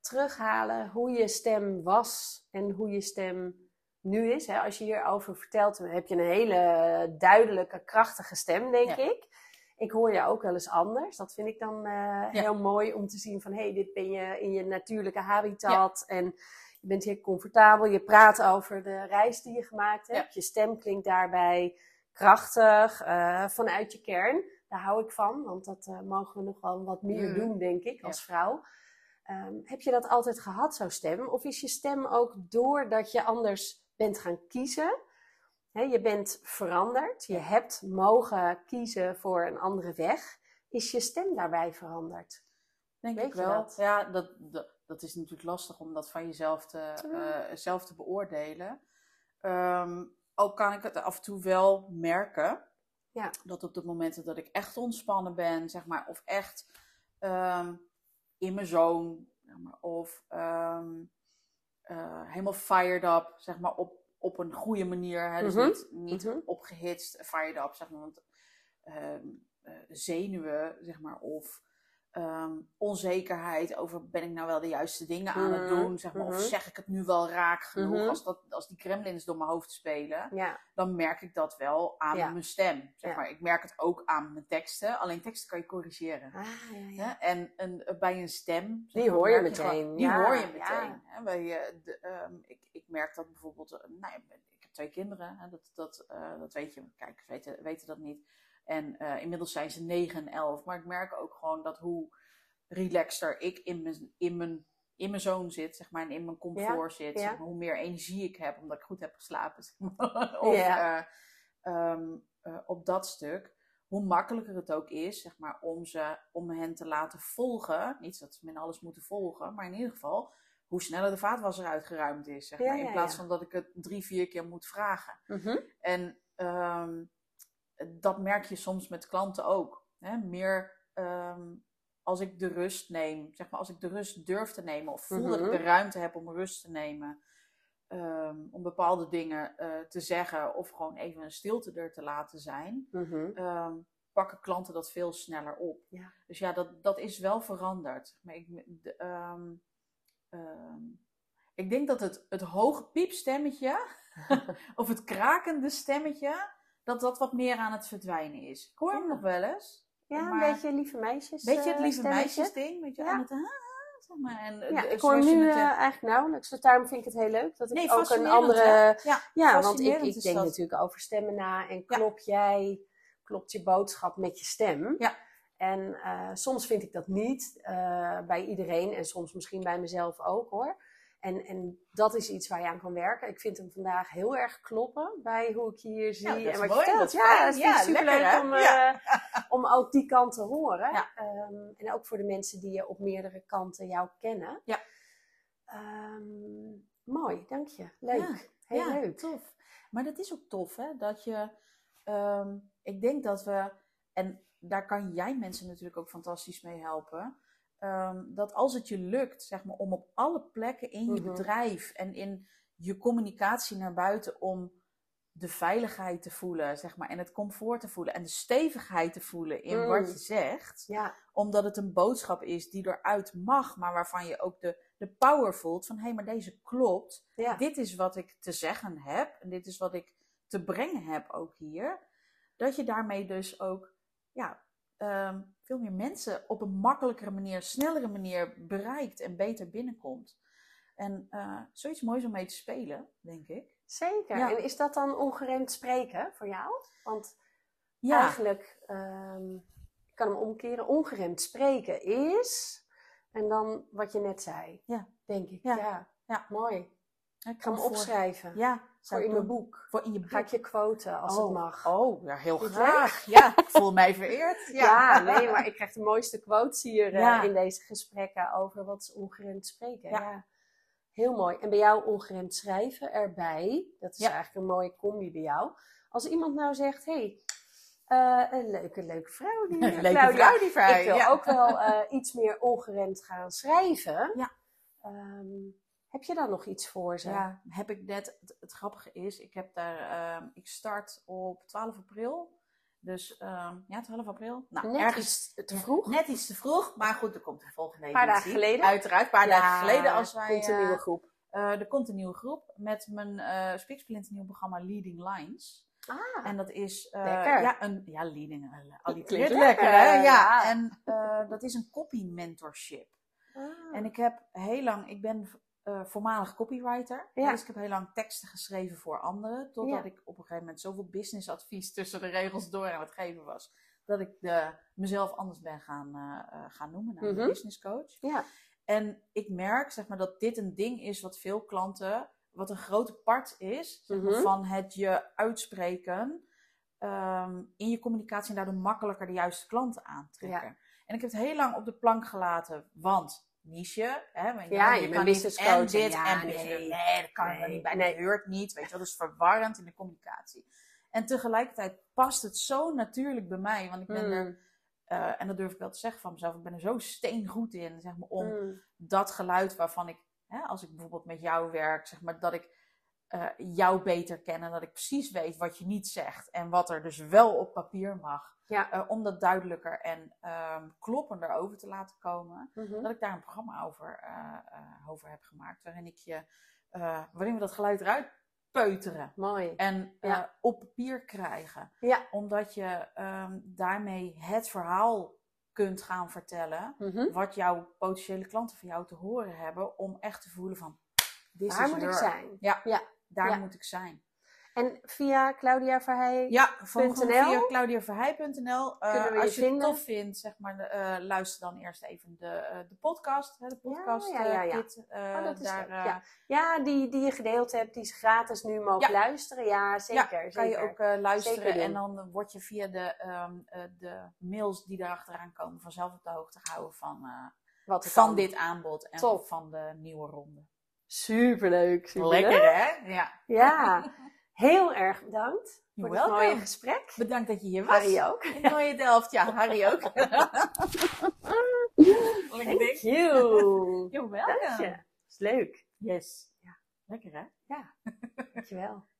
Speaker 1: terughalen hoe je stem was en hoe je stem nu is? Hè? Als je hierover vertelt, heb je een hele duidelijke, krachtige stem, denk
Speaker 2: Ja.
Speaker 1: ik. Ik hoor je ook wel eens anders. Dat vind ik dan eh, heel mooi om te zien van... hé, hey, dit ben je in je natuurlijke habitat en je bent hier comfortabel. Je praat over de reis die je gemaakt hebt. Je stem klinkt daarbij krachtig, eh, vanuit je kern. Daar hou ik van, want dat eh, mogen we nog wel wat meer
Speaker 2: Mm.
Speaker 1: doen, denk ik,
Speaker 2: Ja.
Speaker 1: als vrouw. Ehm, heb je dat altijd gehad, zo'n stem? Of is je stem ook doordat je anders bent gaan kiezen? Je bent veranderd, je hebt mogen kiezen voor een andere weg. Is je stem daarbij veranderd?
Speaker 2: Denk
Speaker 1: Weet
Speaker 2: ik wel.
Speaker 1: dat?
Speaker 2: Ja, dat, dat, dat is natuurlijk lastig om dat van jezelf te, eh, zelf te beoordelen. Ehm, ook kan ik het af en toe wel merken.
Speaker 1: Ja.
Speaker 2: Dat op de momenten dat ik echt ontspannen ben, zeg maar, of echt ehm, in mijn zone, zeg maar, of ehm, eh, helemaal fired up, zeg maar, op, op een goede manier. Hè? Dus
Speaker 1: Mhm.
Speaker 2: niet, niet
Speaker 1: Mhm.
Speaker 2: opgehitst, fired up, zeg maar. Want ehm, eh, zenuwen, zeg maar, of ehm, onzekerheid over ben ik nou wel de juiste dingen aan het
Speaker 1: Mhm.
Speaker 2: doen, zeg maar,
Speaker 1: Mhm.
Speaker 2: of zeg ik het nu wel raak genoeg.
Speaker 1: Mhm.
Speaker 2: Als, dat, als die kremlins door mijn hoofd spelen,
Speaker 1: Ja,
Speaker 2: dan merk ik dat wel aan
Speaker 1: Ja.
Speaker 2: mijn stem. Zeg
Speaker 1: Ja.
Speaker 2: maar. Ik merk het ook aan mijn teksten, alleen teksten kan je corrigeren.
Speaker 1: ah?
Speaker 2: En een, bij een stem.
Speaker 1: Die hoor je meteen.
Speaker 2: die hoor je meteen. Hè? Bij, eh, de, ehm, ik, ik merk dat bijvoorbeeld. eh, nou, ik heb twee kinderen, hè? Dat, dat, eh, dat weet je. Kijkers weten, weten dat niet. En eh, inmiddels zijn ze 9 en 11. Maar ik merk ook gewoon dat hoe relaxter ik in mijn, in mijn, in mijn zone zit, zeg maar, en in mijn comfort zit.
Speaker 1: ja.
Speaker 2: Zeg maar, hoe meer energie ik heb, omdat ik goed heb geslapen. Zeg maar. of,
Speaker 1: Ja.
Speaker 2: eh, ehm, eh, op dat stuk hoe makkelijker het ook is, zeg maar, om, ze, om hen te laten volgen. Niet dat ze me in alles moeten volgen, maar in ieder geval hoe sneller de vaatwasser uitgeruimd is. Zeg maar, in plaats van dat ik het drie, vier keer moet vragen.
Speaker 1: Mhm.
Speaker 2: En ehm, dat merk je soms met klanten ook. Hè? Meer ehm, als ik de rust neem, zeg maar, als ik de rust durf te nemen, of voel dat ik
Speaker 1: Mhm.
Speaker 2: de ruimte heb om rust te nemen. ehm, om bepaalde dingen eh, te zeggen of gewoon even een stilte er te laten zijn
Speaker 1: Mhm.
Speaker 2: ehm, pakken klanten dat veel sneller op.
Speaker 1: Ja.
Speaker 2: Dus ja, dat, dat is wel veranderd. Maar ik, de, ik denk dat het, het hoge piepstemmetje, of het krakende stemmetje, dat dat wat meer aan het verdwijnen is. Ik hoor hem
Speaker 1: Ja.
Speaker 2: nog wel eens.
Speaker 1: Ja,
Speaker 2: Maar-
Speaker 1: een beetje lieve meisjes.
Speaker 2: Weet je het
Speaker 1: eh,
Speaker 2: lieve
Speaker 1: stemmetje.
Speaker 2: meisjesding? Weet je,
Speaker 1: Ja.
Speaker 2: aan het, ah, zeg maar. En,
Speaker 1: Ja,
Speaker 2: de-
Speaker 1: ik hoor nu eh, eigenlijk nauwelijks. Dus daarom vind ik het heel leuk dat ik
Speaker 2: nee,
Speaker 1: ook een andere...
Speaker 2: hè? Ja,
Speaker 1: Ja, want ik, ik denk
Speaker 2: dat.
Speaker 1: natuurlijk over stemmen na. En
Speaker 2: Ja.
Speaker 1: klop jij, klopt je boodschap met je stem?
Speaker 2: Ja.
Speaker 1: En eh, soms vind ik dat niet eh, bij iedereen. En soms misschien bij mezelf ook hoor. En, en dat is iets waar je aan kan werken. Ik vind hem vandaag heel erg kloppen bij hoe ik je hier zie
Speaker 2: Ja,
Speaker 1: en
Speaker 2: is
Speaker 1: wat
Speaker 2: mooi,
Speaker 1: je vertelt.
Speaker 2: is
Speaker 1: Ja, dat ik
Speaker 2: Ja,
Speaker 1: superleuk
Speaker 2: lekker,
Speaker 1: om, eh, om ook die kant te horen. Ehm, en ook voor de mensen die je op meerdere kanten jou kennen.
Speaker 2: Ja.
Speaker 1: Ehm, mooi, dank je. Leuk. Heel
Speaker 2: ja,
Speaker 1: leuk.
Speaker 2: tof. Maar dat is ook tof, hè? Dat je, ehm, ik denk dat we, en daar kan jij mensen natuurlijk ook fantastisch mee helpen, ehm, dat als het je lukt, zeg maar, om op alle plekken in je
Speaker 1: Mhm.
Speaker 2: bedrijf en in je communicatie naar buiten om de veiligheid te voelen, zeg maar, en het comfort te voelen en de stevigheid te voelen in
Speaker 1: Mm.
Speaker 2: wat je zegt,
Speaker 1: Ja,
Speaker 2: omdat het een boodschap is die eruit mag, maar waarvan je ook de, de power voelt van hé, hey, maar deze klopt
Speaker 1: ja.
Speaker 2: dit is wat ik te zeggen heb en dit is wat ik te brengen heb ook hier. Dat je daarmee dus ook ja, ehm, veel meer mensen op een makkelijkere manier, snellere manier bereikt en beter binnenkomt. En eh, zoiets moois om mee te spelen, denk ik.
Speaker 1: Zeker.
Speaker 2: Ja.
Speaker 1: En is dat dan ongeremd spreken voor jou? Want
Speaker 2: Ja,
Speaker 1: eigenlijk, ehm, ik kan hem omkeren, ongeremd spreken is, en dan wat je net zei.
Speaker 2: Ja.
Speaker 1: Denk ik.
Speaker 2: Ja.
Speaker 1: Ja. Mooi.
Speaker 2: Ik
Speaker 1: ga hem opschrijven.
Speaker 2: Ja,
Speaker 1: voor in mijn boek.
Speaker 2: Voor in je boek.
Speaker 1: Ga ik je quoten als
Speaker 2: oh,
Speaker 1: het mag.
Speaker 2: Oh, ja, heel graag. Ja, ik voel mij vereerd.
Speaker 1: Ja. nee, maar ik krijg de mooiste quotes hier eh,
Speaker 2: Ja.
Speaker 1: in deze gesprekken over wat is ongeremd spreken.
Speaker 2: Ja.
Speaker 1: Ja. Heel mooi. En bij jou ongeremd schrijven erbij, dat is eigenlijk een mooie combi bij jou. Als iemand nou zegt, hé, hey, eh, een leuke, leuke vrouw die
Speaker 2: Leuke
Speaker 1: Claudia,
Speaker 2: vrouw die vrij.
Speaker 1: Ik wil ook wel eh, iets meer ongeremd gaan schrijven.
Speaker 2: Ja.
Speaker 1: Ehm, heb je dan nog iets voor ze?
Speaker 2: Ja, heb ik net. Het, het grappige is, ik heb daar. ehm, ik start op 12 april. Dus ehm, ja, 12 april. Nou,
Speaker 1: Net
Speaker 2: ergens
Speaker 1: iets te vroeg.
Speaker 2: Net iets te vroeg, maar goed, er komt een volgende
Speaker 1: Een paar dagen geleden.
Speaker 2: Uiteraard, een paar
Speaker 1: Ja,
Speaker 2: dagen geleden als wij.
Speaker 1: komt een
Speaker 2: eh,
Speaker 1: nieuwe groep.
Speaker 2: eh, er komt een nieuwe groep met mijn uh, nieuw programma Leading Lines.
Speaker 1: Ah,
Speaker 2: En dat is eh,
Speaker 1: Lekker.
Speaker 2: ja, een ja, leading. Uh,
Speaker 1: Klinkt
Speaker 2: lekker,
Speaker 1: lekker,
Speaker 2: hè? Ja. En eh, dat is een copy mentorship.
Speaker 1: ah.
Speaker 2: En ik heb heel lang, ik ben eh, voormalig copywriter.
Speaker 1: Ja.
Speaker 2: Dus ik heb heel lang teksten geschreven voor anderen. Totdat
Speaker 1: Ja.
Speaker 2: ik op een gegeven moment zoveel businessadvies tussen de regels door aan het geven was. Dat ik de, mezelf anders ben gaan, eh, eh, gaan noemen naar
Speaker 1: Mhm.
Speaker 2: een business coach.
Speaker 1: Ja.
Speaker 2: En ik merk zeg maar, dat dit een ding is wat veel klanten, wat een grote part is zeg maar,
Speaker 1: Mhm.
Speaker 2: van het je uitspreken ehm, in je communicatie en daardoor makkelijker de juiste klanten aantrekken. En ik heb het heel lang op de plank gelaten, want niche, hè, want
Speaker 1: Ja,
Speaker 2: je
Speaker 1: je
Speaker 2: kan niet
Speaker 1: business
Speaker 2: en dit
Speaker 1: Ja,
Speaker 2: en
Speaker 1: nee.
Speaker 2: Nee, dat kan
Speaker 1: Nee,
Speaker 2: niet bij,
Speaker 1: nee.
Speaker 2: dat heurt niet, weet je wel, dat is verwarrend in de communicatie. En tegelijkertijd past het zo natuurlijk bij mij, want ik ben er
Speaker 1: Mm,
Speaker 2: eh, en dat durf ik wel te zeggen van mezelf. Ik ben er zo steengoed in, zeg maar, om
Speaker 1: mm.
Speaker 2: dat geluid waarvan ik, hè, als ik bijvoorbeeld met jou werk, zeg maar, dat ik eh, jou beter ken en dat ik precies weet wat je niet zegt en wat er dus wel op papier mag.
Speaker 1: Ja.
Speaker 2: Eh, om dat duidelijker en ehm, kloppender over te laten komen.
Speaker 1: Mhm.
Speaker 2: Dat ik daar een programma over, eh, eh, over heb gemaakt, waarin ik je, waarin we dat geluid eruit peuteren
Speaker 1: Mooi.
Speaker 2: en
Speaker 1: Ja.
Speaker 2: op papier krijgen
Speaker 1: Ja.
Speaker 2: omdat je ehm, daarmee het verhaal kunt gaan vertellen.
Speaker 1: Mhm.
Speaker 2: Wat jouw potentiële klanten van jou te horen hebben. Om echt te voelen van,
Speaker 1: Daar moet ik zijn.
Speaker 2: Ja,
Speaker 1: Ja.
Speaker 2: daar moet ik zijn.
Speaker 1: En via Claudia Verheij.
Speaker 2: Ja, van via claudiaverheij.nl. Eh, als je het
Speaker 1: vinden?
Speaker 2: tof vindt, zeg maar, eh, luister dan eerst even de, eh, de podcast. Hè, de podcast
Speaker 1: ja, ja, Oh, dat is
Speaker 2: daar,
Speaker 1: leuk, ja. Ja, die, die je gedeeld hebt, die ze gratis nu mogen luisteren. Ja, zeker.
Speaker 2: ja, kan
Speaker 1: zeker.
Speaker 2: je ook luisteren en dan word je via de, ehm, eh, de mails die erachteraan komen vanzelf op de hoogte gehouden van,
Speaker 1: Wat
Speaker 2: van
Speaker 1: kan.
Speaker 2: dit aanbod en
Speaker 1: Top.
Speaker 2: van de nieuwe ronde.
Speaker 1: Superleuk. superleuk.
Speaker 2: Lekker hè? Ja.
Speaker 1: Ja, heel erg bedankt voor dit mooie gesprek.
Speaker 2: Bedankt dat je hier was.
Speaker 1: Harry ook.
Speaker 2: In mooie Delft. Ja, Harry ook.
Speaker 1: Thank you. Dank
Speaker 2: welcome.
Speaker 1: je. Is leuk.
Speaker 2: Yes. Ja. Lekker hè?
Speaker 1: Dankjewel.